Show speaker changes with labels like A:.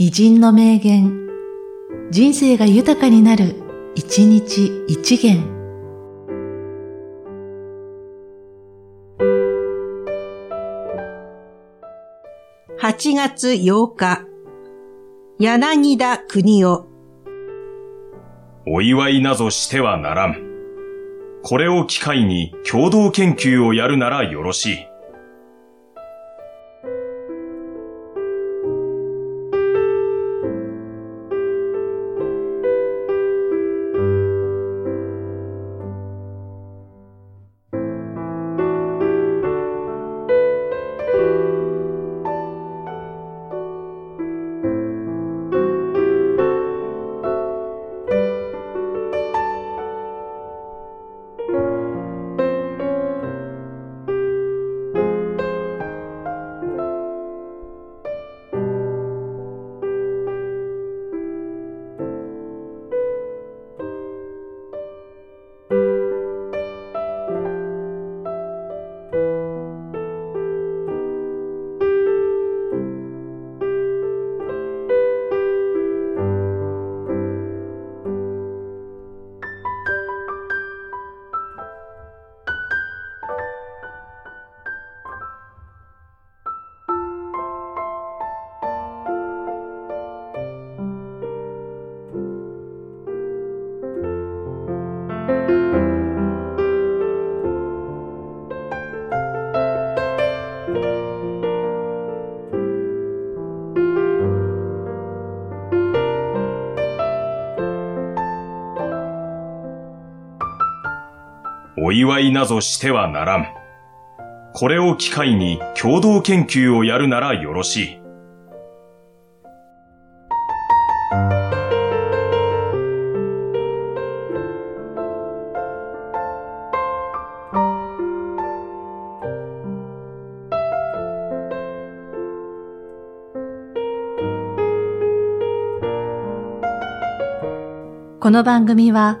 A: 偉人の名言、人生が豊かになる、一日一元。
B: 8月8日、柳田国夫。
C: お祝いなぞしてはならん。これを機会に共同研究をやるならよろしい。お祝いなぞしてはならん。これを機会に共同研究をやるならよろしい。
A: この番組は、